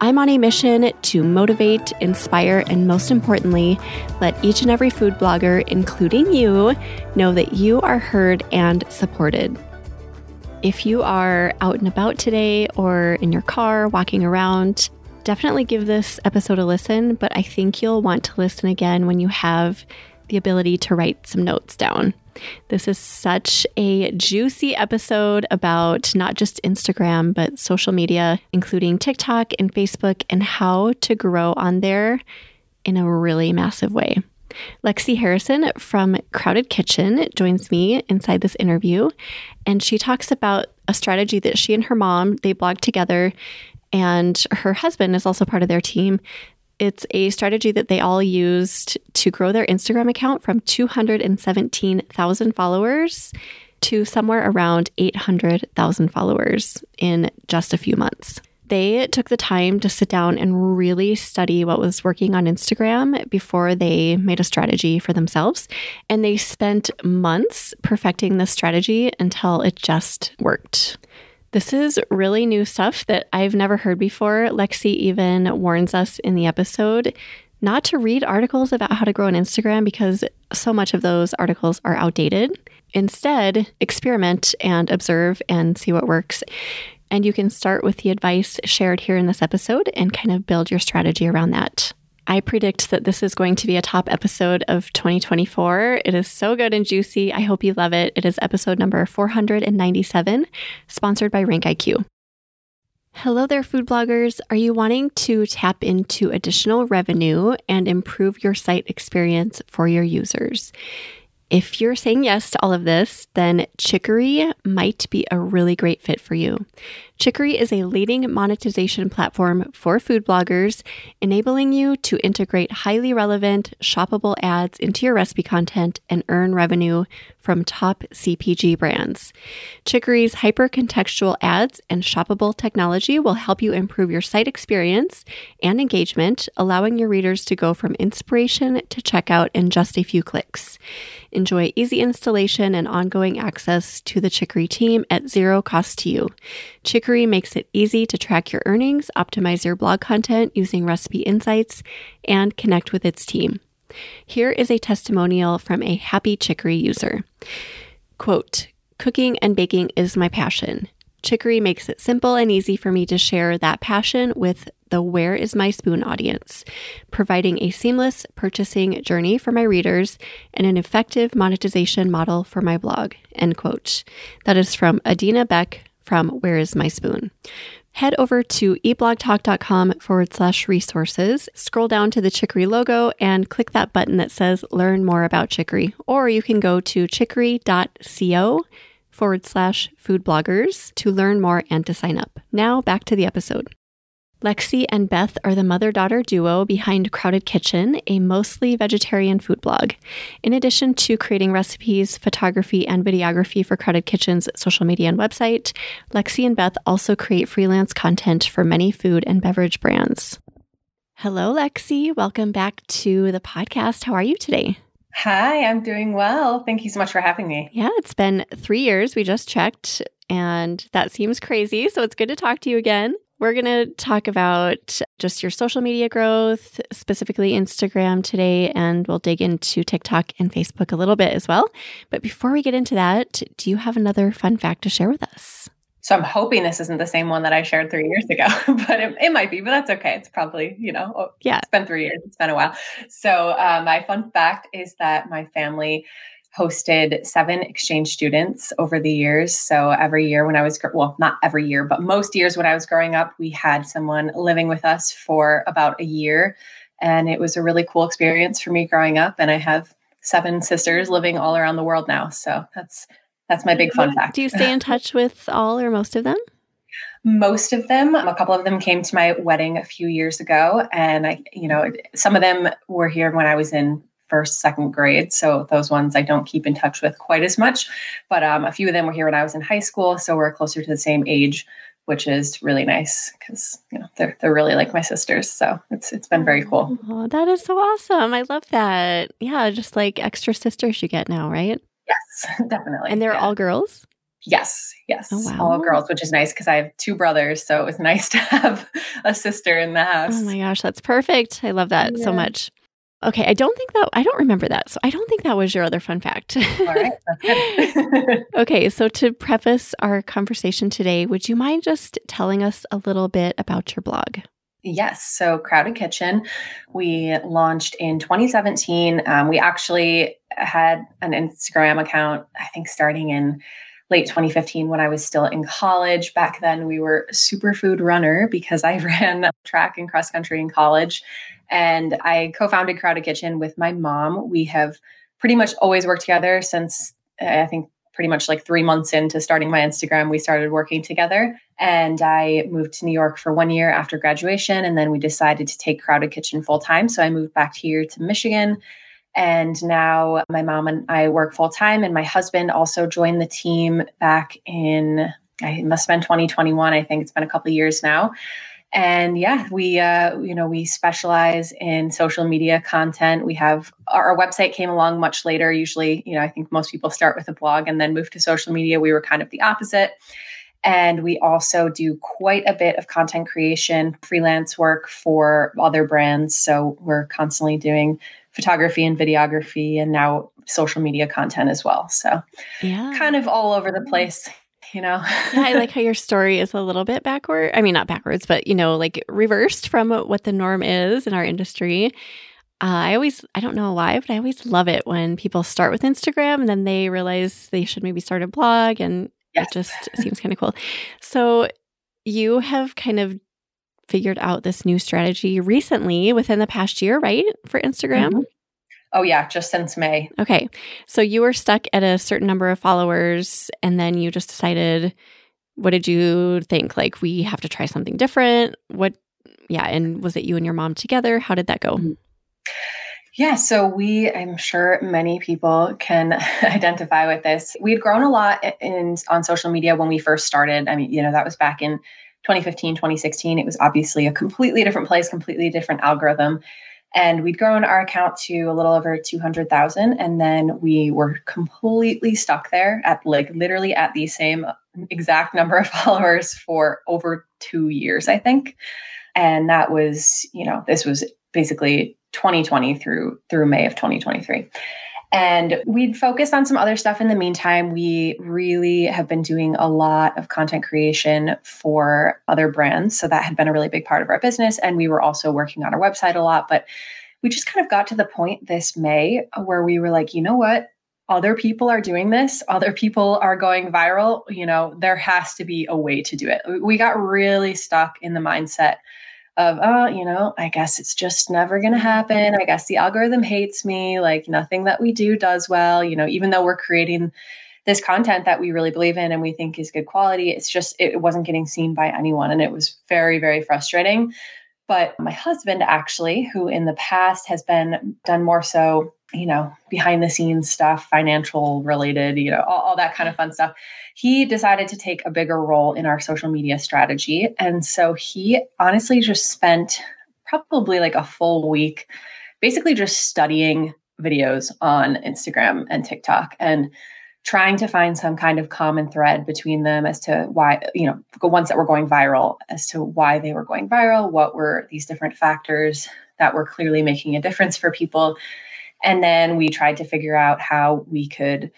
I'm on a mission to motivate, inspire, and most importantly, let each and every food blogger, including you, know that you are heard and supported. If you are out and about today or in your car walking around, definitely give this episode a listen, but I think you'll want to listen again when you have the ability to write some notes down. This is such a juicy episode about not just Instagram, but social media, including TikTok and Facebook, and how to grow on there in a really massive way. Lexi Harrison from Crowded Kitchen joins me inside this interview, and she talks about a strategy that she and her mom they blog together, and her husband is also part of their team it's a strategy that they all used to grow their Instagram account from 217,000 followers to somewhere around 800,000 followers in just a few months. They took the time to sit down and really study what was working on Instagram before they made a strategy for themselves. And they spent months perfecting this strategy until it just worked. This is really new stuff that I've never heard before. Lexi even warns us in the episode not to read articles about how to grow an Instagram because so much of those articles are outdated. Instead, experiment and observe and see what works. And you can start with the advice shared here in this episode and kind of build your strategy around that. I predict that this is going to be a top episode of 2024. It is so good and juicy. I hope you love it. It is episode number 497, sponsored by Rank IQ. Hello there, food bloggers. Are you wanting to tap into additional revenue and improve your site experience for your users? If you're saying yes to all of this, then Chicory might be a really great fit for you. Chicory is a leading monetization platform for food bloggers, enabling you to integrate highly relevant, shoppable ads into your recipe content and earn revenue from top CPG brands. Chicory's hyper-contextual ads and shoppable technology will help you improve your site experience and engagement, allowing your readers to go from inspiration to checkout in just a few clicks. Enjoy easy installation and ongoing access to the Chicory team at zero cost to you. Chicory makes it easy to track your earnings, optimize your blog content using recipe insights, and connect with its team. Here is a testimonial from a happy Chicory user. Quote, Cooking and baking is my passion. Chicory makes it simple and easy for me to share that passion with the Where is My Spoon audience, providing a seamless purchasing journey for my readers and an effective monetization model for my blog. End quote. That is from Adina Beck from Where is My Spoon? Head over to eatblogtalk.com forward slash resources, scroll down to the Chicory logo, and click that button that says Learn More About Chicory. Or you can go to chicory.co forward slash food bloggers to learn more and to sign up. Now back to the episode. Lexi and Beth are the mother daughter duo behind Crowded Kitchen, a mostly vegetarian food blog. In addition to creating recipes, photography, and videography for Crowded Kitchen's social media and website, Lexi and Beth also create freelance content for many food and beverage brands. Hello, Lexi. Welcome back to the podcast. How are you today? Hi, I'm doing well. Thank you so much for having me. Yeah, it's been three years. We just checked, and that seems crazy. So it's good to talk to you again. We're going to talk about just your social media growth, specifically Instagram today, and we'll dig into TikTok and Facebook a little bit as well. But before we get into that, do you have another fun fact to share with us? So I'm hoping this isn't the same one that I shared three years ago, but it, it, might be, but that's okay. It's probably, you know, oh, yeah, it's been three years. It's been a while. So uh, my fun fact is that my family hosted seven exchange students over the years. So every year when I was, well, not every year, but most years when I was growing up, we had someone living with us for about a year. And it was a really cool experience for me growing up. And I have seven sisters living all around the world now. So that's that's my big fun fact. Do you stay in touch with all or most of them? most of them a couple of them came to my wedding a few years ago and i you know some of them were here when i was in first second grade so those ones i don't keep in touch with quite as much but um, a few of them were here when i was in high school so we're closer to the same age which is really nice because you know they're they're really like my sisters so it's it's been very cool oh, that is so awesome i love that yeah just like extra sisters you get now right yes definitely and they're yeah. all girls Yes, yes, oh, wow. all girls, which is nice because I have two brothers, so it was nice to have a sister in the house. Oh my gosh, that's perfect! I love that yeah. so much. Okay, I don't think that I don't remember that, so I don't think that was your other fun fact. all right. okay, so to preface our conversation today, would you mind just telling us a little bit about your blog? Yes. So, Crowded Kitchen, we launched in 2017. Um, we actually had an Instagram account, I think, starting in late 2015 when I was still in college. Back then, we were superfood runner because I ran track and cross country in college. And I co founded Crowded Kitchen with my mom. We have pretty much always worked together since eh, I think pretty much like three months into starting my Instagram, we started working together. And I moved to New York for one year after graduation. And then we decided to take Crowded Kitchen full time. So I moved back here to Michigan and now my mom and I work full time, and my husband also joined the team back in, I must have been 2021. I think it's been a couple years now. And yeah, we, uh, you know, we specialize in social media content. We have our, our website came along much later. Usually, you know, I think most people start with a blog and then move to social media. We were kind of the opposite. And we also do quite a bit of content creation, freelance work for other brands. So we're constantly doing photography and videography and now social media content as well. So, yeah, kind of all over the place. You know, yeah, I like how your story is a little bit backward. I mean, not backwards, but you know, like reversed from what the norm is in our industry. Uh, I always, I don't know why, but I always love it when people start with Instagram and then they realize they should maybe start a blog and yes. it just seems kind of cool. So you have kind of figured out this new strategy recently within the past year, right? For Instagram? Mm-hmm. Oh, yeah, just since May. Okay. So you were stuck at a certain number of followers, and then you just decided, what did you think? Like, we have to try something different? What, yeah. And was it you and your mom together? How did that go? Mm-hmm. Yeah, so we, I'm sure many people can identify with this. We'd grown a lot in on social media when we first started. I mean, you know, that was back in 2015, 2016, it was obviously a completely different place, completely different algorithm. And we'd grown our account to a little over 200,000. And then we were completely stuck there at like literally at the same exact number of followers for over two years, I think. And that was, you know, this was basically 2020 through through May of 2023. And we'd focused on some other stuff in the meantime. We really have been doing a lot of content creation for other brands. So that had been a really big part of our business. And we were also working on our website a lot. But we just kind of got to the point this May where we were like, you know what? Other people are doing this, other people are going viral. You know, there has to be a way to do it. We got really stuck in the mindset of oh you know i guess it's just never going to happen. I guess the algorithm hates me. Like nothing that we do does well. You know even though we're creating this content that we really believe in and we think is good quality it's just it wasn't getting seen by anyone and it was very very frustrating. But my husband actually who in the past has been done more so you know behind the scenes stuff financial related you know all, all that kind of fun stuff he decided to take a bigger role in our social media strategy. And so he honestly just spent probably like a full week basically just studying videos on Instagram and TikTok and trying to find some kind of common thread between them as to why, you know, the ones that were going viral, as to why they were going viral, what were these different factors that were clearly making a difference for people. And then we tried to figure out how we could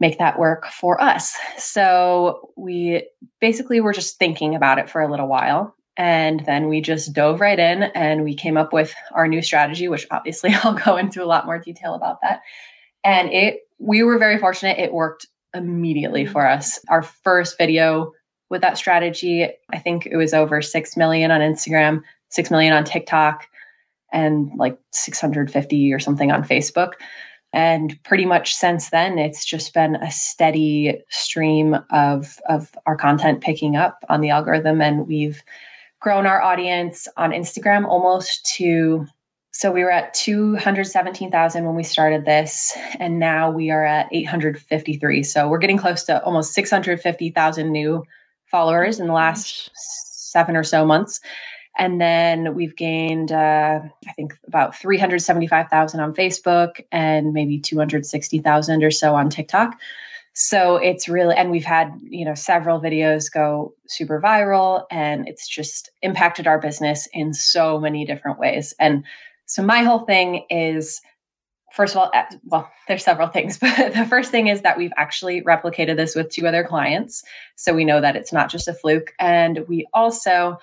make that work for us. So we basically were just thinking about it for a little while. And then we just dove right in and we came up with our new strategy, which obviously I'll go into a lot more detail about that. And it, we were very fortunate. It worked immediately mm-hmm. for us. Our first video with that strategy, I think it was over 6 million on Instagram, 6 million on TikTok, and like 650 or something on Facebook. And pretty much since then, it's just been a steady stream of, of our content picking up on the algorithm. And we've grown our audience on Instagram almost to so we were at 217,000 when we started this, and now we are at 853. So we're getting close to almost 650,000 new followers in the last seven or so months. And then we've gained, uh, I think, about 375,000 on Facebook and maybe 260,000 or so on TikTok. So it's really, and we've had, you know, several videos go super viral and it's just impacted our business in so many different ways. And so my whole thing is first of all, well, there's several things, but the first thing is that we've actually replicated this with two other clients. So we know that it's not just a fluke. And we also,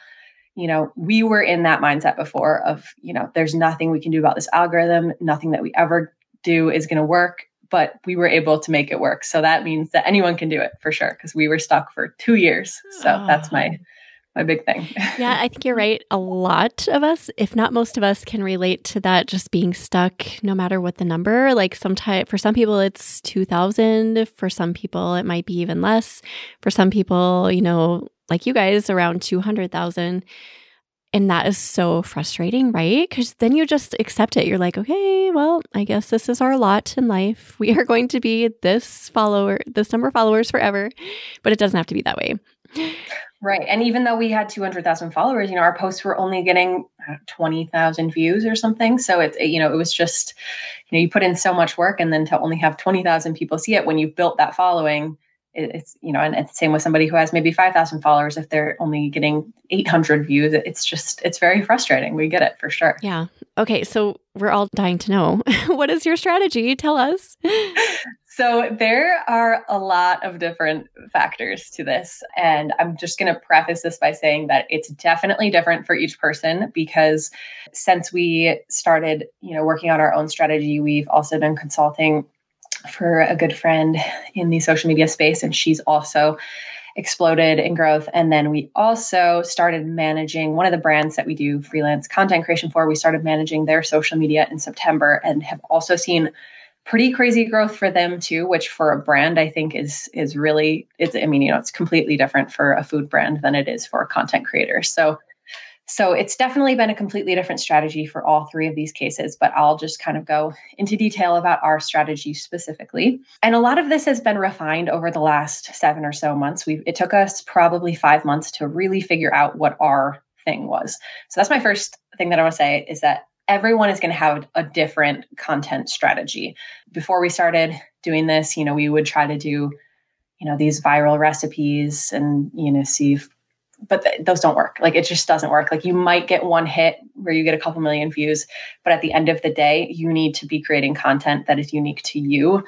you know, we were in that mindset before of, you know, there's nothing we can do about this algorithm, nothing that we ever do is going to work. But we were able to make it work. So that means that anyone can do it for sure, because we were stuck for two years. So oh. that's my my big thing. yeah, I think you're right. A lot of us, if not most of us, can relate to that just being stuck no matter what the number. Like sometimes for some people it's 2000, for some people it might be even less. For some people, you know, like you guys around 200,000. And that is so frustrating, right? Because then you just accept it. You're like, okay, well, I guess this is our lot in life. We are going to be this follower, this number of followers forever. But it doesn't have to be that way. Right. And even though we had 200,000 followers, you know, our posts were only getting uh, 20,000 views or something. So it's, you know, it was just, you know, you put in so much work and then to only have 20,000 people see it when you've built that following, it's, you know, and it's the same with somebody who has maybe 5,000 followers. If they're only getting 800 views, it's just, it's very frustrating. We get it for sure. Yeah. Okay. So we're all dying to know what is your strategy? Tell us. So there are a lot of different factors to this. And I'm just going to preface this by saying that it's definitely different for each person because since we started, you know, working on our own strategy, we've also been consulting for a good friend in the social media space and she's also exploded in growth. And then we also started managing one of the brands that we do freelance content creation for. We started managing their social media in September and have also seen pretty crazy growth for them too which for a brand i think is is really it's i mean you know it's completely different for a food brand than it is for a content creator so so it's definitely been a completely different strategy for all three of these cases but i'll just kind of go into detail about our strategy specifically. And a lot of this has been refined over the last seven or so months. We it took us probably five months to really figure out what our thing was. So that's my first thing that i want to say is that everyone is going to have a different content strategy. Before we started doing this, you know, we would try to do, you know, these viral recipes and, you know, see if, but th- those don't work. Like it just doesn't work. Like you might get one hit where you get a couple million views, but at the end of the day, you need to be creating content that is unique to you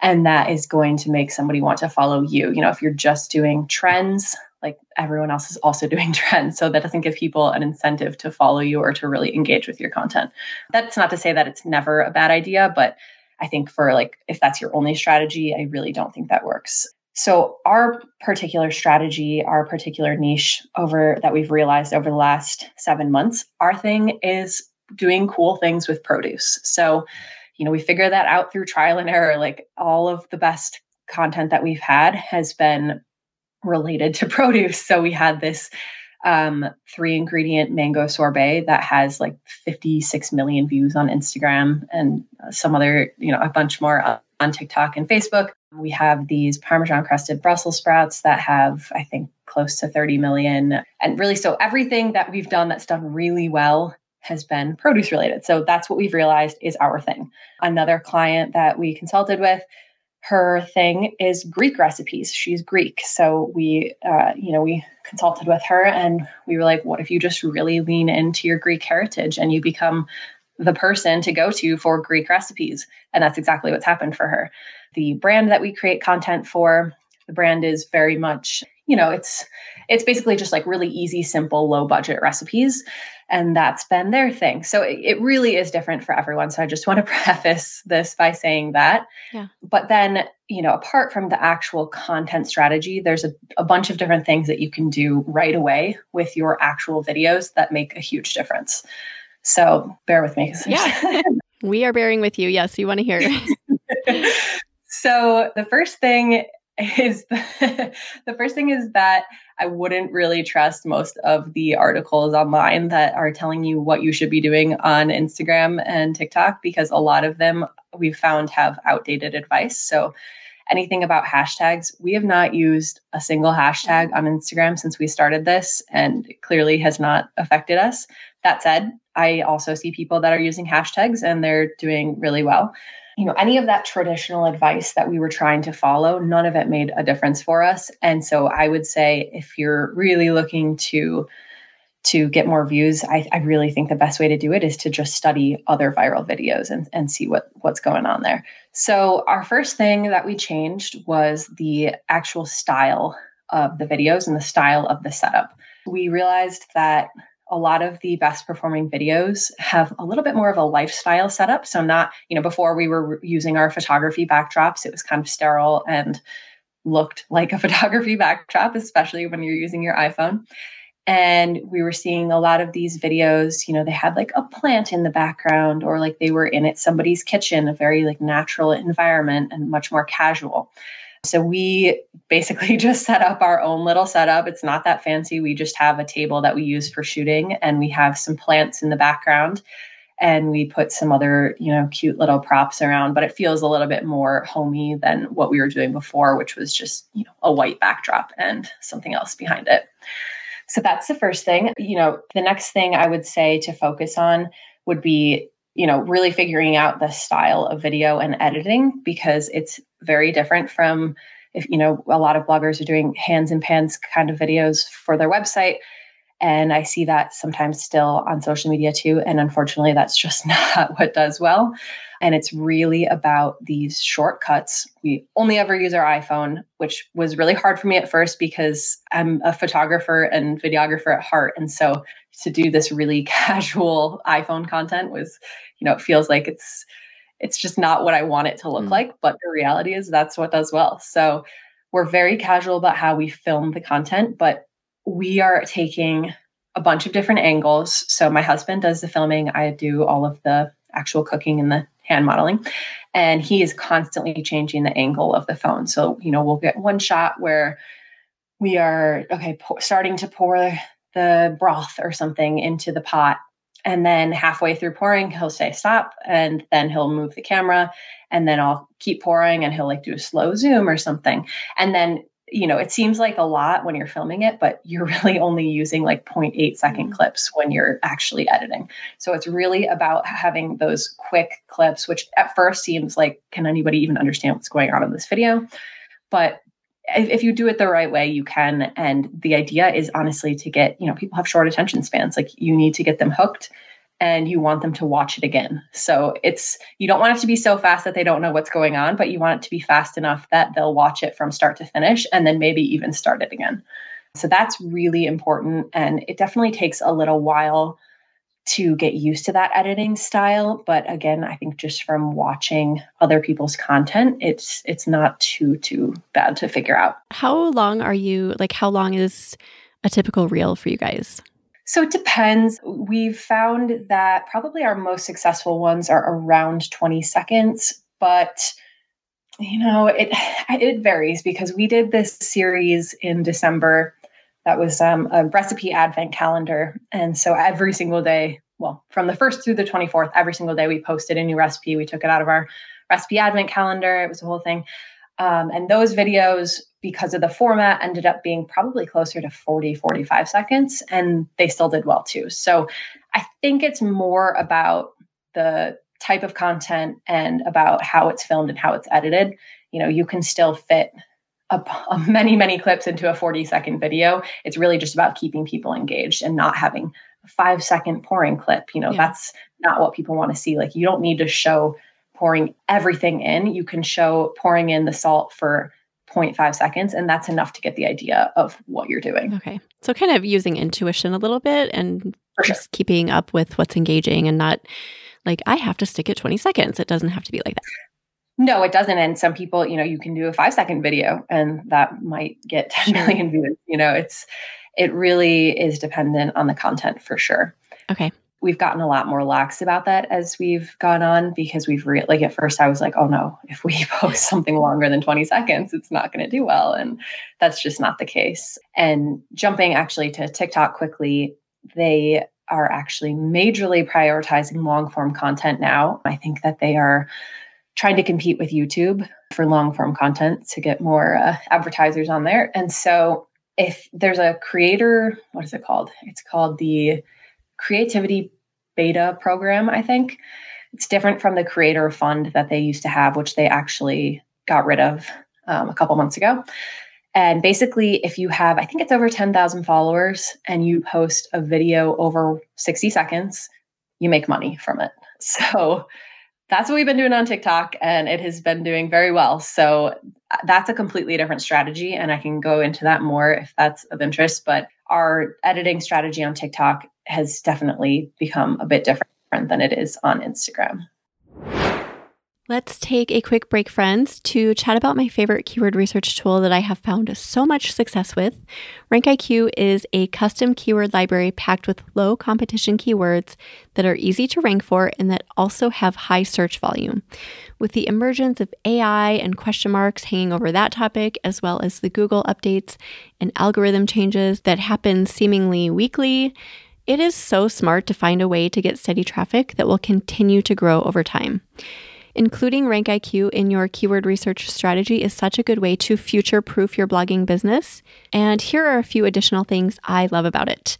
and that is going to make somebody want to follow you. You know, if you're just doing trends, like everyone else is also doing trends. So that doesn't give people an incentive to follow you or to really engage with your content. That's not to say that it's never a bad idea, but I think for like, if that's your only strategy, I really don't think that works. So our particular strategy, our particular niche over that we've realized over the last seven months, our thing is doing cool things with produce. So, you know, we figure that out through trial and error. Like all of the best content that we've had has been related to produce. So we had this um, three ingredient mango sorbet that has like 56 million views on Instagram and some other, you know, a bunch more on TikTok and Facebook. We have these Parmesan crusted Brussels sprouts that have, I think, close to 30 million. And really, so everything that we've done that's done really well has been produce related. So that's what we've realized is our thing. Another client that we consulted with her thing is Greek recipes. She's Greek. So we, uh, you know, we consulted with her and we were like, what if you just really lean into your Greek heritage and you become the person to go to for Greek recipes? And that's exactly what's happened for her. The brand that we create content for, the brand is very much, you know, it's it's basically just like really easy, simple, low budget recipes and that's been their thing. So it, it, really is different for everyone. So I just want to preface this by saying that. Yeah. But then, you know, apart from the actual content strategy, there's a, a bunch of different things that you can do right away with your actual videos that make a huge difference. So bear with me. Yeah. we are bearing with you. Yes, you want to hear. so the first thing is the, the first thing is that I wouldn't really trust most of the articles online that are telling you what you should be doing on Instagram and TikTok because a lot of them we've found have outdated advice. So anything about hashtags, we have not used a single hashtag on Instagram since we started this and clearly has not affected us. That said, I also see people that are using hashtags and they're doing really well. You know any of that traditional advice that we were trying to follow none of it made a difference for us. And so i would say if you're really looking to to get more views I, I really think the best way to do it is to just study other viral videos and, and see what what's going on there. So our first thing that we changed was the actual style of the videos and the style of the setup. We realized that a lot of the best performing videos have a little bit more of a lifestyle setup. So, not, you know, before we were using our photography backdrops, it was kind of sterile and looked like a photography backdrop, especially when you're using your iPhone. And we were seeing a lot of these videos, you know, they had like a plant in the background or like they were in at somebody's kitchen, a very like natural environment and much more casual. So we basically just set up our own little setup. It's not that fancy. We just have a table that we use for shooting and we have some plants in the background and we put some other, you know, cute little props around, but it feels a little bit more homey than what we were doing before, which was just, you know, a white backdrop and something else behind it. So that's the first thing. You know, the next thing I would say to focus on would be you know, really figuring out the style of video and editing because it's very different from if, you know, a lot of bloggers are doing hands and pans kind of videos for their website. And I see that sometimes still on social media too. And unfortunately, that's just not what does well. And it's really about these shortcuts. We only ever use our iPhone, which was really hard for me at first because I'm a photographer and videographer at heart. And so to do this really casual iPhone content was you know, it feels like it's it's just not what I want it to look mm. like. But the reality is that's what does well. So we're very casual about how we film the content, but we are taking a bunch of different angles. So my husband does the filming, I do all of the actual cooking and the hand modeling. And he is constantly changing the angle of the phone. So, you know, we'll get one shot where we are, okay, po- starting to pour the broth or something into the pot and then halfway through pouring, he'll say stop. And then he'll move the camera. And then I'll keep pouring and he'll like do a slow zoom or something. And then, you know, it seems like a lot when you're filming it, but you're really only using like 0.8 second mm-hmm. clips when you're actually editing. So it's really about having those quick clips, which at first seems like, can anybody even understand what's going on in this video? But if you do it the right way, you can. And the idea is honestly to get, you know, people have short attention spans. Like you need to get them hooked and you want them to watch it again. So it's, you don't want it to be so fast that they don't know what's going on, but you want it to be fast enough that they'll watch it from start to finish and then maybe even start it again. So that's really important. And it definitely takes a little while to get used to that editing style. But again i think just from watching other people's content it's it's not too too bad to figure out. How long are you like how long is a typical reel for you guys? So it depends. We've found that probably our most successful ones are around 20 seconds but you know it it varies because we did this series in december that was um, a recipe advent calendar. And so every single day, well, from the 1st through the 24th, every single day we posted a new recipe. We took it out of our recipe advent calendar. It was a whole thing. Um, and those videos, because of the format, ended up being probably closer to 40, 45 seconds. And they still did well too. So I think it's more about the type of content and about how it's filmed and how it's edited. You know, you can still fit a, a many many clips into a 40 second video. It's really just about keeping people engaged and not having a five second pouring clip. You know yeah. that's not what people want to see. Like you don't need to show pouring everything in. You can show pouring in the salt for 0.5 seconds and that's enough to get the idea of what you're doing. Okay. So kind of using intuition a little bit and for just sure. keeping up with what's engaging and not like i have to stick at 20 seconds. It doesn't have to be like that no, it doesn't. And some people, you know, you can do a five second video and that might get 10 million views. You know, it's, it really is dependent on the content for sure. Okay. we've gotten a lot more lax about that as we've gone on because we've re- like at first I was like, oh no, if we post something longer than 20 seconds, it's not going to do well. And that's just not the case. And jumping actually to TikTok quickly, they are actually majorly prioritizing long form content now. I think that they are trying to compete with YouTube for long form content to get more uh, advertisers on there. And so if there's a creator, what is it called? It's called the Creativity Beta program, I think. It's different from the creator fund that they used to have, which they actually got rid of um, a couple months ago. And basically, if you have, I think it's over 10,000 followers and you post a video over 60 seconds, you make money from it. So that's what we've been doing on TikTok and it has been doing very well. So uh, that's a completely different strategy. And I can go into that more if that's of interest. But our editing strategy on TikTok has definitely become a bit different than it is on Instagram. Let's take a quick break, friends, to chat about my favorite keyword research tool that I have found so much success with. RankIQ is a custom keyword library packed with low competition keywords that are easy to rank for and that also have high search volume. With the emergence of AI and question marks hanging over that topic, as well as the Google updates and algorithm changes that happen seemingly weekly, it is so smart to find a way to get steady traffic that will continue to grow over time. Including RankIQ in your keyword research strategy is such a good way to future proof your blogging business. And here are a few additional things I love about it.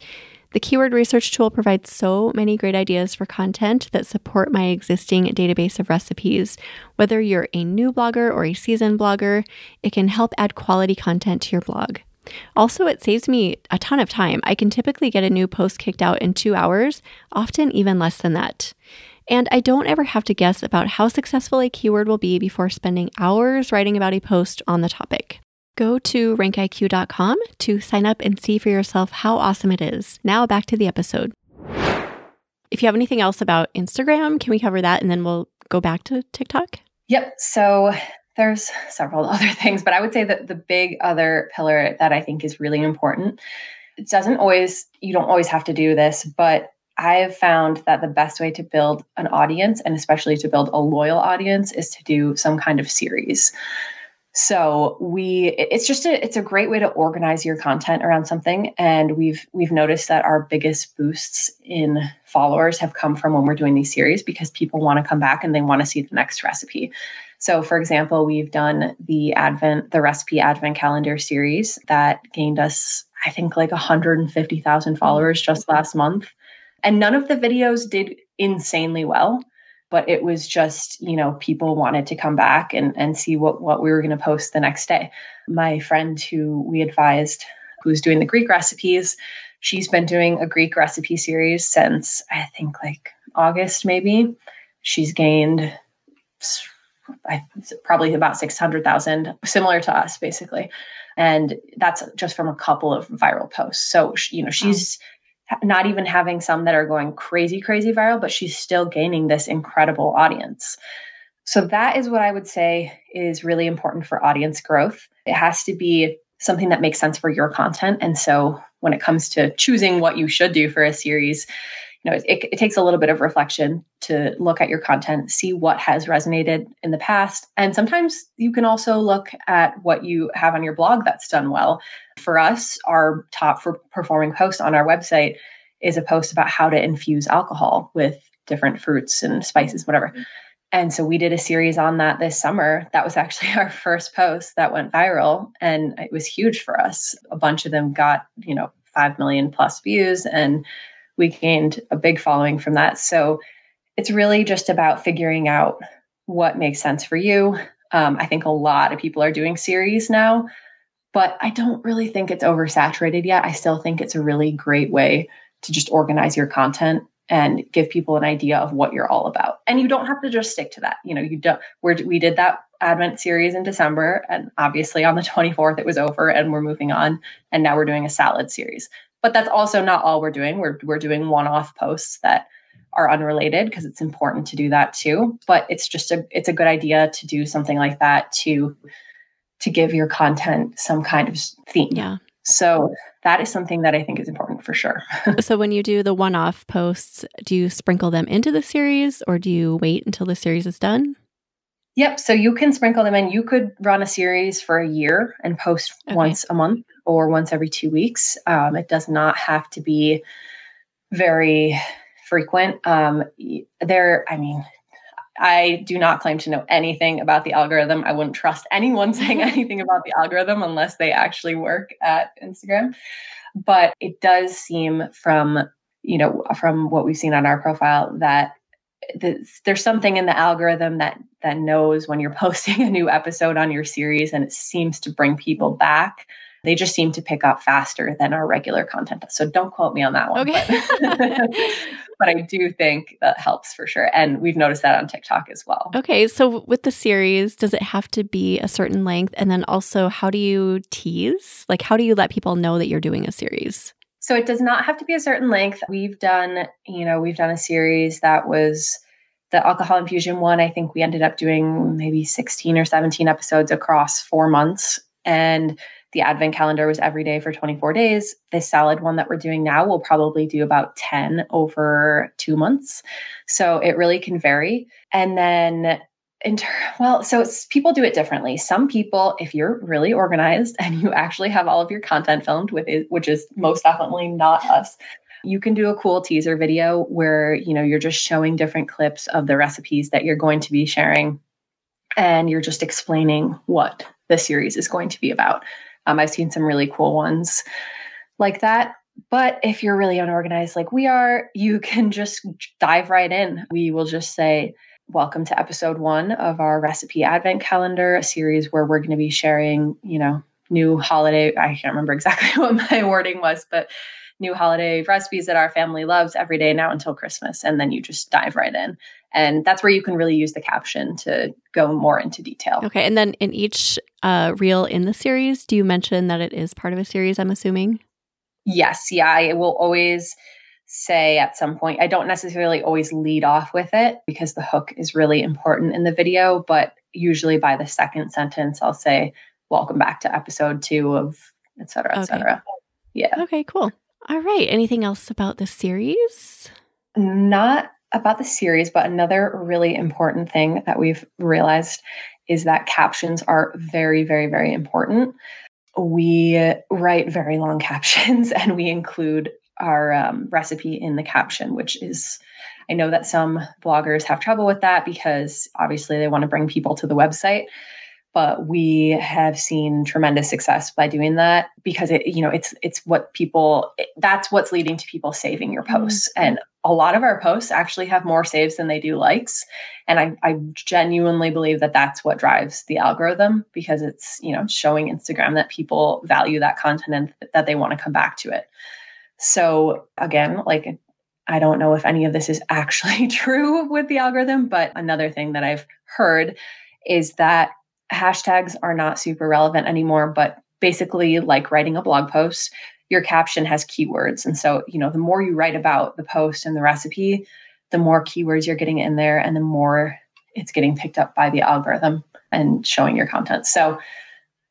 The keyword research tool provides so many great ideas for content that support my existing database of recipes. Whether you're a new blogger or a seasoned blogger, it can help add quality content to your blog. Also, it saves me a ton of time. I can typically get a new post kicked out in two hours, often even less than that. And I don't ever have to guess about how successful a keyword will be before spending hours writing about a post on the topic. Go to rankiq.com to sign up and see for yourself how awesome it is. Now back to the episode. If you have anything else about Instagram, can we cover that and then we'll go back to TikTok? Yep. So there's several other things, but I would say that the big other pillar that I think is really important, it doesn't always, you don't always have to do this, but I have found that the best way to build an audience and especially to build a loyal audience is to do some kind of series. So we it's just a it's a great way to organize your content around something and we've we've noticed that our biggest boosts in followers have come from when we're doing these series because people want to come back and they want to see the next recipe. So for example, we've done the Advent the recipe Advent calendar series that gained us I think like 150,000 followers just last month. And none of the videos did insanely well, but it was just, you know, people wanted to come back and, and see what, what we were going to post the next day. My friend who we advised, who's doing the Greek recipes, she's been doing a Greek recipe series since I think like August, maybe. She's gained probably about 600,000, similar to us, basically. And that's just from a couple of viral posts. So, you know, she's not even having some that are going crazy, crazy viral, but she's still gaining this incredible audience. So that is what I would say is really important for audience growth. It has to be something that makes sense for your content. And so when it comes to choosing what you should do for a series, know, it, it, takes a little bit of reflection to look at your content, see what has resonated in the past. And sometimes you can also look at what you have on your blog that's done well. For us, our top for performing post on our website is a post about how to infuse alcohol with different fruits and spices, whatever. And so we did a series on that this summer. That was actually our first post that went viral and it was huge for us. A bunch of them got, you know, 5 million plus views and we gained a big following from that. So it's really just about figuring out what makes sense for you. Um, I think a lot of people are doing series now, but I don't really think it's oversaturated yet. I still think it's a really great way to just organize your content and give people an idea of what you're all about. And you don't have to just stick to that. You know, you don't. we we did that Advent series in December, and obviously on the 24th it was over, and we're moving on. And now we're doing a salad series. But that's also not all we're doing. We're we're doing one-off posts that are unrelated because it's important to do that too. But it's just a it's a good idea to do something like that to to give your content some kind of theme. Yeah. So that is something that I think is important for sure. so when you do the one off posts, do you sprinkle them into the series or do you wait until the series is done? Yep. So you can sprinkle them in. You could run a series for a year and post okay. once a month or once every two weeks. Um, it does not have to be very frequent. Um, there, I mean, I do not claim to know anything about the algorithm. I wouldn't trust anyone saying anything about the algorithm unless they actually work at Instagram. But it does seem from, you know, from what we've seen on our profile that there's something in the algorithm that that knows when you're posting a new episode on your series and it seems to bring people back. They just seem to pick up faster than our regular content so don't quote me on that one okay. but, but i do think that helps for sure. And we've noticed that on tiktok as well. Okay. So with the series does it have to be a certain length? And then also how do you tease? Like how do you let people know that you're doing a series so it does not have to be a certain length. We've done, you know, we've done a series that was the alcohol infusion one. I think we ended up doing maybe 16 or 17 episodes across four months. And the advent calendar was every day for 24 days. The salad one that we're doing now will probably do about 10 over two months. So it really can vary. And then Well, so people do it differently. Some people, if you're really organized and you actually have all of your content filmed with it, which is most definitely not us, you can do a cool teaser video where you know you're just showing different clips of the recipes that you're going to be sharing, and you're just explaining what the series is going to be about. Um, I've seen some really cool ones like that. But if you're really unorganized like we are, you can just dive right in. We will just say, Welcome to episode one of our recipe advent calendar, a series where we're going to be sharing, you know, new holiday. I can't remember exactly what my wording was, but new holiday recipes that our family loves every day now until Christmas. And then you just dive right in. And that's where you can really use the caption to go more into detail. Okay. And then in each uh, reel in the series, do you mention that it is part of a series, I'm assuming? Yes. Yeah. I will always say at some point. I don't necessarily always lead off with it because the hook is really important in the video, but usually by the second sentence, I'll say, Welcome back to episode two of et cetera, et okay. cetera. Yeah. Okay, cool. All right. Anything else about the series? Not about the series, but another really important thing that we've realized is that captions are very, very, very important. We write very long captions and we include our um, recipe in the caption, which is, I know that some bloggers have trouble with that because obviously they want to bring people to the website. But we have seen tremendous success by doing that because it, you know, it's it's what people it, that's what's leading to people saving your posts. Mm-hmm. And a lot of our posts actually have more saves than they do likes. And I, I genuinely believe that that's what drives the algorithm because it's, you know, showing Instagram that people value that content and that they want to come back to it. So again, like I don't know if any of this is actually true with the algorithm, but another thing that I've heard is that hashtags are not super relevant anymore, but basically like writing a blog post, your caption has keywords. And so, you know, the more you write about the post and the recipe, the more keywords you're getting in there and the more it's getting picked up by the algorithm and showing your content. So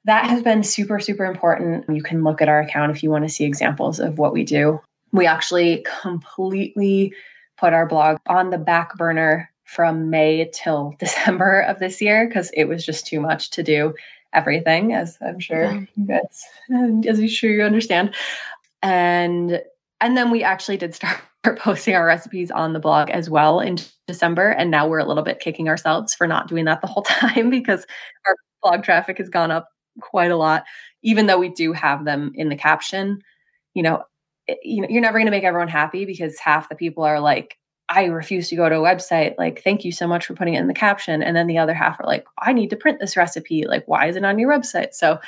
that has been super, super important. You can look at our account if you want to see examples of what we do. We actually completely put our blog on the back burner from May till December of this year because it was just too much to do everything, as I'm sure you guys, as I'm sure you understand. And and then we actually did start posting our recipes on the blog as well in December. And now we're a little bit kicking ourselves for not doing that the whole time because our blog traffic has gone up quite a lot, even though we do have them in the caption. You know, it, you know, you're never going to make everyone happy because half the people are like, I refuse to go to a website. Like, thank you so much for putting it in the caption. And then the other half are like, I need to print this recipe. Like, why is it on your website? So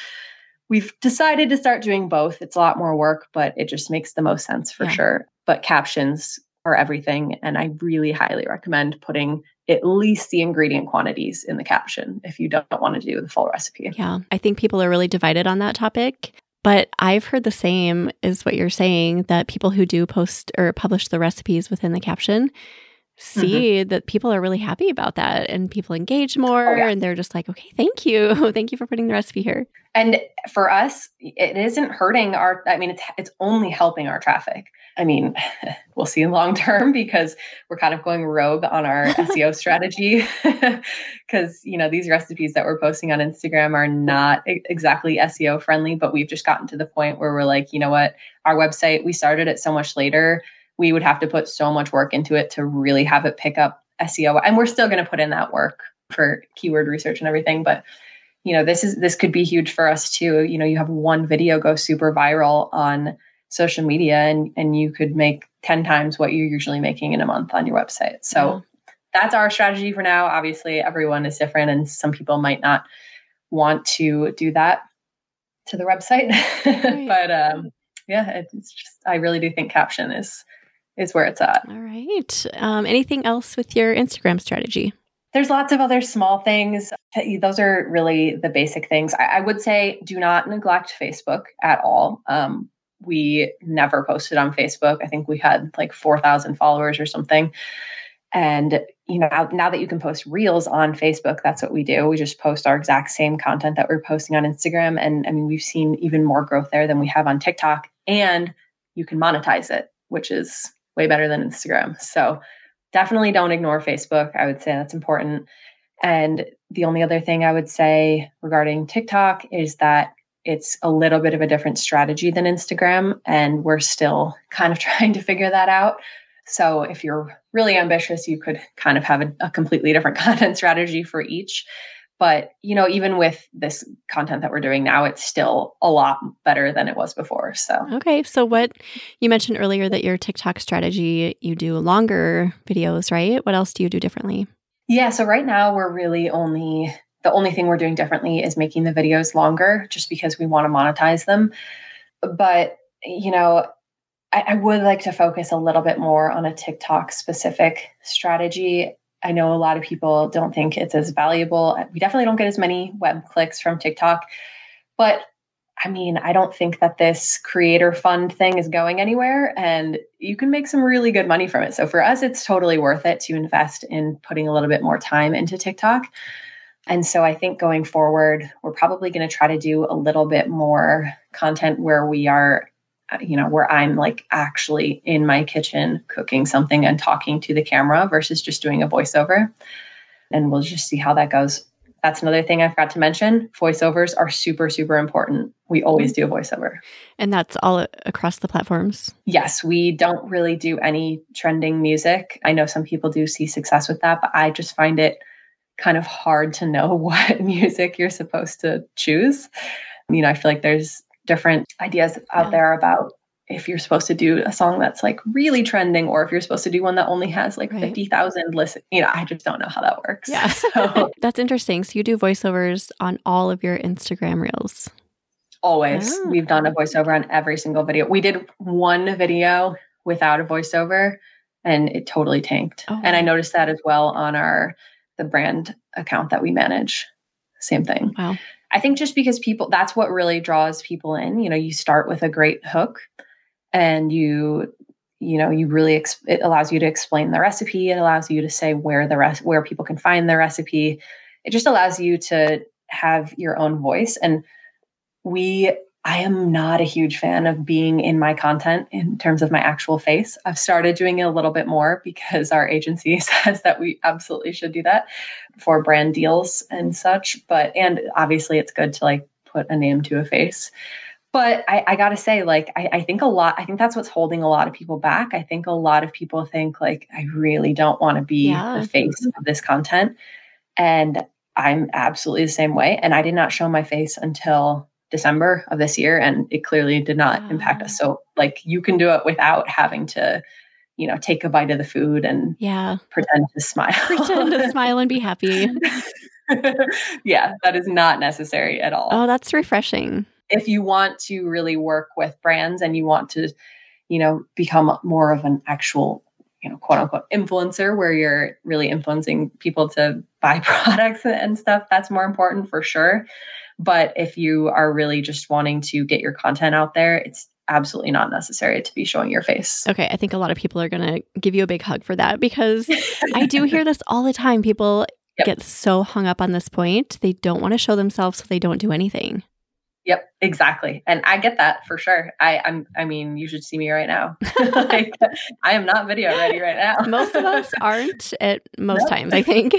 we've decided to start doing both. It's a lot more work, but it just makes the most sense for yeah. sure. But captions are everything. And I really highly recommend putting at least the ingredient quantities in the caption if you don't want to do the full recipe. Yeah. I think people are really divided on that topic. But I've heard the same is what you're saying that people who do post or publish the recipes within the caption see mm-hmm. that people are really happy about that and people engage more oh, yeah. and they're just like, okay, thank you. thank you for putting the recipe here. And for us, it isn't hurting our, I mean, it's, it's only helping our traffic. I mean, we'll see in long term because we're kind of going rogue on our SEO strategy. Because, you know, these recipes that we're posting on Instagram are not exactly SEO friendly, but we've just gotten to the point where we're like, you know what, our website, we started it so much later we would have to put so much work into it to really have it pick up SEO. And we're still going to put in that work for keyword research and everything, but you know, this is this could be huge for us too. You know, you have one video go super viral on social media and and you could make 10 times what you're usually making in a month on your website. So that's our strategy for now. Obviously, everyone is different and some people might not want to do that to the website. Right. but um yeah, it's just I really do think caption is is where it's at. All right. Um, anything else with your Instagram strategy? There's lots of other small things. Those are really the basic things. I, I would say do not neglect Facebook at all. Um, we never posted on Facebook. I think we had like 4,000 followers or something. And you know, now, now, that you can post reels on Facebook, that's what we do. We just post our exact same content that we're posting on Instagram. And I mean, we've seen even more growth there than we have on TikTok. And you can monetize it, which is way better than Instagram. So definitely don't ignore Facebook. I would say that's important. And the only other thing I would say regarding TikTok is that it's a little bit of a different strategy than Instagram, and we're still kind of trying to figure that out. So if you're really ambitious, you could kind of have a, a completely different content strategy for each. But, you know, even with this content that we're doing now, it's still a lot better than it was before. So, okay. So, what you mentioned earlier that your TikTok strategy, you do longer videos, right? What else do you do differently? Yeah. So, right now, we're really only the only thing we're doing differently is making the videos longer just because we want to monetize them. But, you know, I, I would like to focus a little bit more on a TikTok specific strategy I know a lot of people don't think it's as valuable. We definitely don't get as many web clicks from TikTok. But I mean, I don't think that this creator fund thing is going anywhere and you can make some really good money from it. So for us, it's totally worth it to invest in putting a little bit more time into TikTok. And so I think going forward, we're probably going to try to do a little bit more content where we are you know, where I'm like actually in my kitchen cooking something and talking to the camera versus just doing a voiceover. And we'll just see how that goes. That's another thing I forgot to mention. Voiceovers are super, super important. We always do a voiceover. And that's all across the platforms? Yes, we don't really do any trending music. I know some people do see success with that, but I just find it kind of hard to know what music you're supposed to choose. You know, I feel like there's different ideas out yeah. there about if you're supposed to do a song that's like really trending or if you're supposed to do one that only has like right. 50,000 listen you know I just don't know how that works. Yeah. So. that's interesting. So you do voiceovers on all of your Instagram reels. Always. Oh. We've done a voiceover on every single video. We did one video without a voiceover and it totally tanked. Oh. And I noticed that as well on our the brand account that we manage. Same thing. Wow. I think just because people, that's what really draws people in. You know, you start with a great hook and you, you know, you really, ex- it allows you to explain the recipe. It allows you to say where the rest, where people can find the recipe. It just allows you to have your own voice. And we I am not a huge fan of being in my content in terms of my actual face. I've started doing it a little bit more because our agency says that we absolutely should do that for brand deals and such. But, and obviously it's good to like put a name to a face. But I, I gotta say, like, I, I think a lot, I think that's what's holding a lot of people back. I think a lot of people think, like, I really don't want to be yeah. the face of this content. And I'm absolutely the same way. And I did not show my face until December of this year, and it clearly did not wow. impact us. So, like, you can do it without having to, you know, take a bite of the food and yeah, pretend to smile, pretend to smile and be happy. yeah, that is not necessary at all. Oh, that's refreshing. If you want to really work with brands and you want to, you know, become more of an actual you know, quote unquote influencer where you're really influencing people to buy products and stuff. That's more important for sure. But if you are really just wanting to get your content out there, it's absolutely not necessary to be showing your face. Okay. I think a lot of people are going to give you a big hug for that because I do hear this all the time. People yep. get so hung up on this point. They don't want to show themselves, so they don't do anything. Yep, exactly. And I get that for sure. I, I'm I mean, you should see me right now. like, I am not video ready right now. most of us aren't at most times, I think.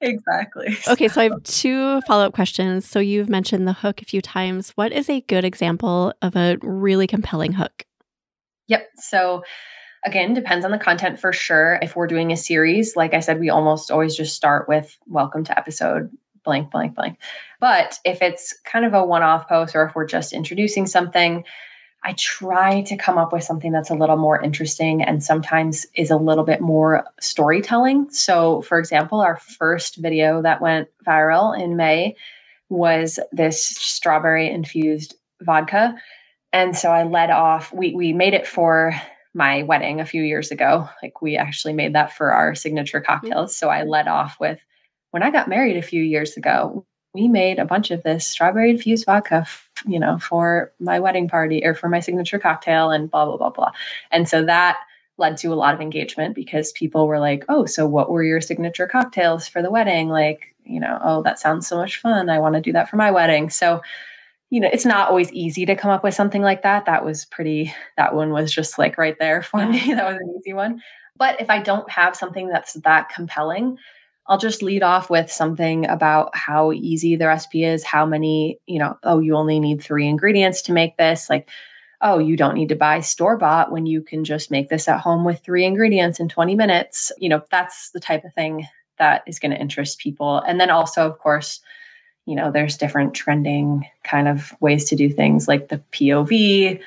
exactly. Okay, so I have two follow up questions. So you've mentioned the hook a few times. What is a good example of a really compelling hook? Yep. So again, depends on the content for sure. If we're doing a series, like I said, we almost always just start with welcome to episode blank, blank, blank. But if it's kind of a one off post or if we're just introducing something, I try to come up with something that's a little more interesting and sometimes is a little bit more storytelling. So, for example, our first video that went viral in May was this strawberry infused vodka. And so I led off, we, we made it for my wedding a few years ago. Like we actually made that for our signature cocktails. Mm-hmm. So I led off with when I got married a few years ago, we made a bunch of this strawberry infused vodka, you know, for my wedding party or for my signature cocktail and blah, blah, blah, blah. And so that led to a lot of engagement because people were like, oh, so what were your signature cocktails for the wedding? Like, you know, oh, that sounds so much fun. I want to do that for my wedding. So, you know, it's not always easy to come up with something like that. That was pretty, that one was just like right there for me. that was an easy one. But if I don't have something that's that compelling, I'll just lead off with something about how easy the recipe is, how many, you know, oh, you only need three ingredients to make this. Like, oh, you don't need to buy store bought when you can just make this at home with three ingredients in 20 minutes. You know, that's the type of thing that is going to interest people. And then also, of course, you know, there's different trending kind of ways to do things like the POV.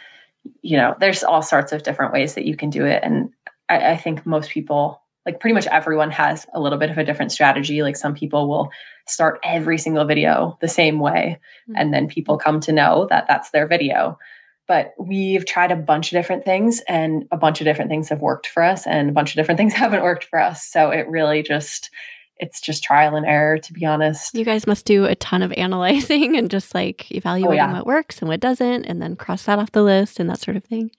You know, there's all sorts of different ways that you can do it. And I, I think most people like pretty much everyone has a little bit of a different strategy. Like some people will start every single video the same way, mm-hmm. and then people come to know that that's their video. But we've tried a bunch of different things, and a bunch of different things have worked for us, and a bunch of different things haven't worked for us. So it really just it's just trial and error to be honest you guys must do a ton of analyzing and just like evaluating oh, yeah. what works and what doesn't and then cross that off the list and that sort of thing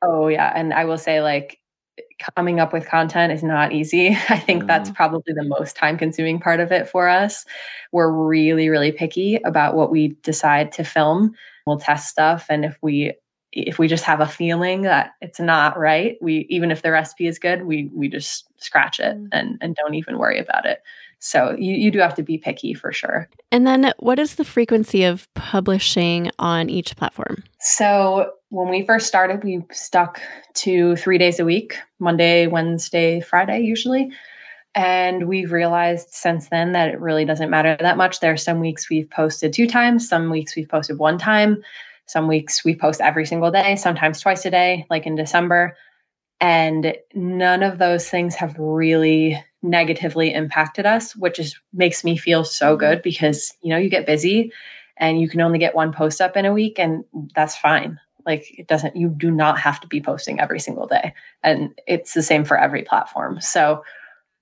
oh yeah and i will say like coming up with content is not easy. I think mm. that's probably the most time consuming part of it for us. We're really, really picky about what we decide to film. We'll test stuff. And if we, if we just have a feeling that it's not right, we, even if the recipe is good, we, we just scratch it mm. and, and don't even worry about it. So you, you do have to be picky for sure. And then what is the frequency of publishing on each platform? So when we first started, we stuck to three days a week Monday, Wednesday, Friday, usually. And we've realized since then that it really doesn't matter that much. There are some weeks we've posted two times, some weeks we've posted one time, some weeks we post every single day, sometimes twice a day, like in December. And none of those things have really negatively impacted us, which is makes me feel so mm-hmm. good because you know you get busy and you can only get one post up in a week and that's fine. Like it doesn't you do not have to be posting every single day. And it's the same for every platform. So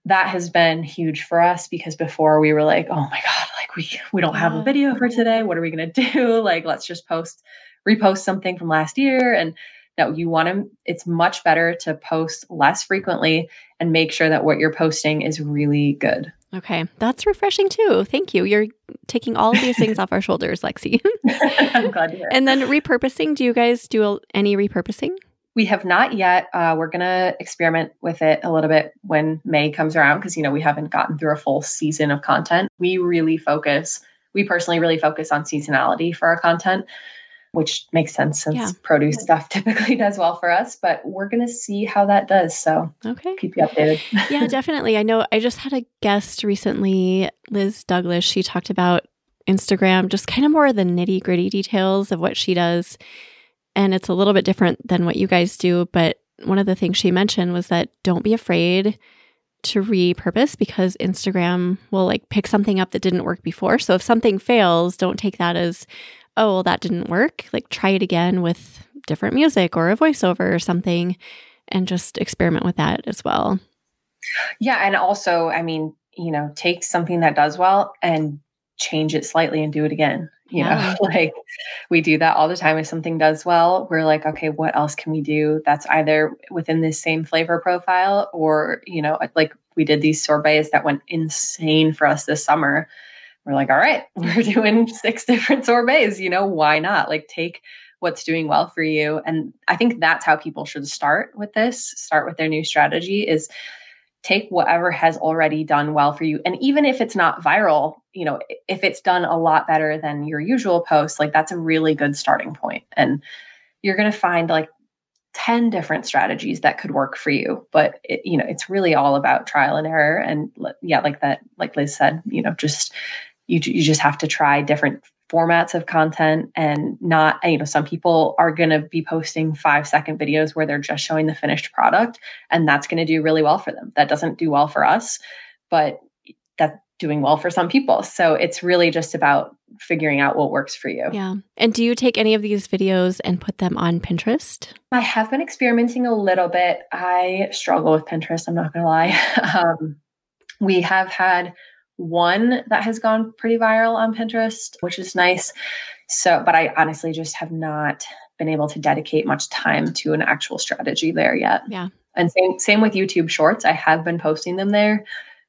that has been huge for us because before we were like, oh my God, like we we don't have a video for today. What are we gonna do? Like let's just post repost something from last year and no, you want to, it's much better to post less frequently and make sure that what you're posting is really good. Okay. That's refreshing too. Thank you. You're taking all of these things off our shoulders, Lexi. I'm glad to hear. And then repurposing, do you guys do any repurposing? We have not yet. Uh, we're going to experiment with it a little bit when May comes around because, you know, we haven't gotten through a full season of content. We really focus, we personally really focus on seasonality for our content which makes sense since yeah. produce stuff typically does well for us. But we're going to see how that does. So, okay, keep you updated. yeah, definitely. I know I just had a guest recently, Liz Douglas. She talked about Instagram, just kind of more of the nitty gritty details of what she does. And it's a little bit different than what you guys do. But one of the things she mentioned was that don't be afraid to repurpose because Instagram will like pick something up that didn't work before. So if something fails, don't take that as oh, well, that didn't work, like try it again with different music or a voiceover or something and just experiment with that as well. Yeah. And also, I mean, you know, take something that does well and change it slightly and do it again. You yeah. know, like we do that all the time. If something does well, we're like, okay, what else can we do that's either within this same flavor profile or, you know, like we did these sorbets that went insane for us this summer. We're like, all right, we're doing six different sorbets, you know, why not? Like take what's doing well for you. And I think that's how people should start with this, start with their new strategy is take whatever has already done well for you. And even if it's not viral, you know, if it's done a lot better than your usual post, like that's a really good starting point. And you're going to find like 10 different strategies that could work for you. But, it, you know, it's really all about trial and error. And yeah, like that, like Liz said, you know, just, you, you just have to try different formats of content and not you know some people are going to be posting 5 second videos where they're just showing the finished product and that's going to do really well for them. That doesn't do well for us but that's doing well for some people. So it's really just about figuring out what works for you. Yeah. And do you take any of these videos and put them on pinterest? I have been experimenting a little bit. I struggle with pinterest i'm not going to lie. Um, we have had one that has gone pretty viral on Pinterest, which is nice. So, but I honestly just have not been able to dedicate much time to an actual strategy there yet. Yeah. And same same with YouTube Shorts. I have been posting them there,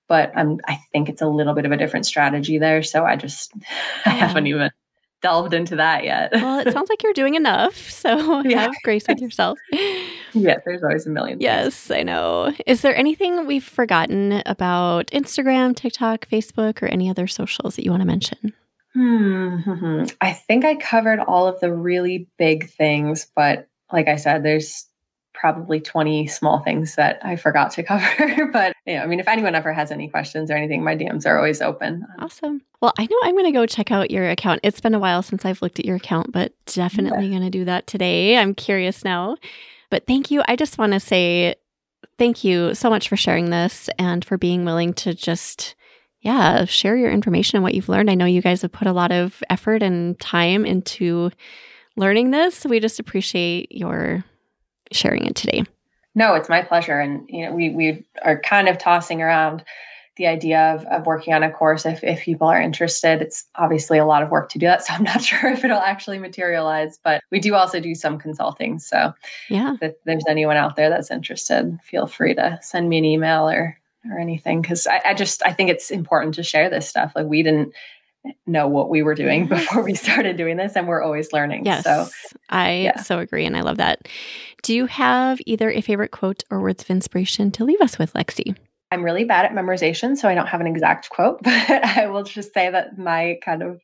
but I'm I think it's a little bit of a different strategy there. So I just yeah. I haven't even delved into that yet. well, it sounds like you're doing enough. So yeah. have grace with yourself. yeah, there's always a million. Things. Yes, I know. Is there anything we've forgotten about Instagram, TikTok, Facebook, or any other socials that you want to mention? Hmm. I think I covered all of the really big things, but like I said, there's probably 20 small things that I forgot to cover. but yeah, I mean, if anyone ever has any questions or anything, my DMs are always open. Awesome. Well, I know I'm going to go check out your account. It's been a while since I've looked at your account, but definitely yeah. going to do that today. I'm curious now. But thank you. I just want to say thank you so much for sharing this and for being willing to just yeah, share your information and what you've learned. I know you guys have put a lot of effort and time into learning this. We just appreciate your sharing it today. No, it's my pleasure. And you know, we we are kind of tossing around the idea of, of working on a course if, if people are interested. It's obviously a lot of work to do that. So I'm not sure if it'll actually materialize, but we do also do some consulting. So yeah, if there's anyone out there that's interested, feel free to send me an email or or anything. Cause I, I just I think it's important to share this stuff. Like we didn't know what we were doing before we started doing this and we're always learning. Yes. So I yeah. so agree and I love that. Do you have either a favorite quote or words of inspiration to leave us with, Lexi? I'm really bad at memorization, so I don't have an exact quote, but I will just say that my kind of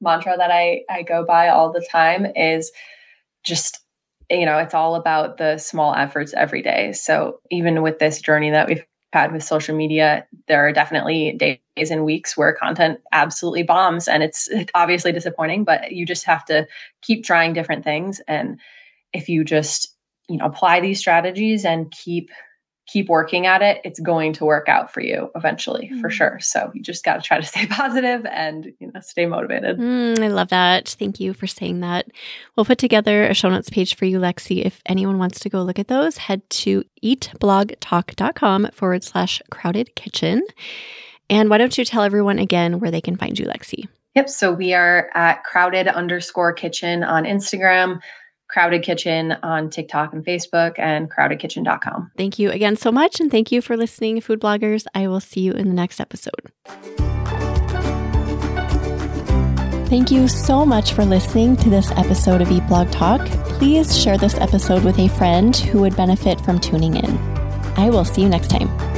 mantra that I, I go by all the time is just you know it's all about the small efforts every day so even with this journey that we've had with social media, there are definitely days and weeks where content absolutely bombs and it's obviously disappointing, but you just have to keep trying different things. And if you just, you know, apply these strategies and keep keep working at it, it's going to work out for you eventually, mm. for sure. So you just got to try to stay positive and you know stay motivated. Mm, I love that. Thank you for saying that. We'll put together a show notes page for you, Lexi. If anyone wants to go look at those, head to eatblogtalk.com forward slash crowded kitchen. And why don't you tell everyone again where they can find you, Lexi? Yep. So we are at crowded underscore kitchen on Instagram. Crowded Kitchen on TikTok and Facebook and crowdedkitchen.com. Thank you again so much. And thank you for listening, food bloggers. I will see you in the next episode. Thank you so much for listening to this episode of Eat Blog Talk. Please share this episode with a friend who would benefit from tuning in. I will see you next time.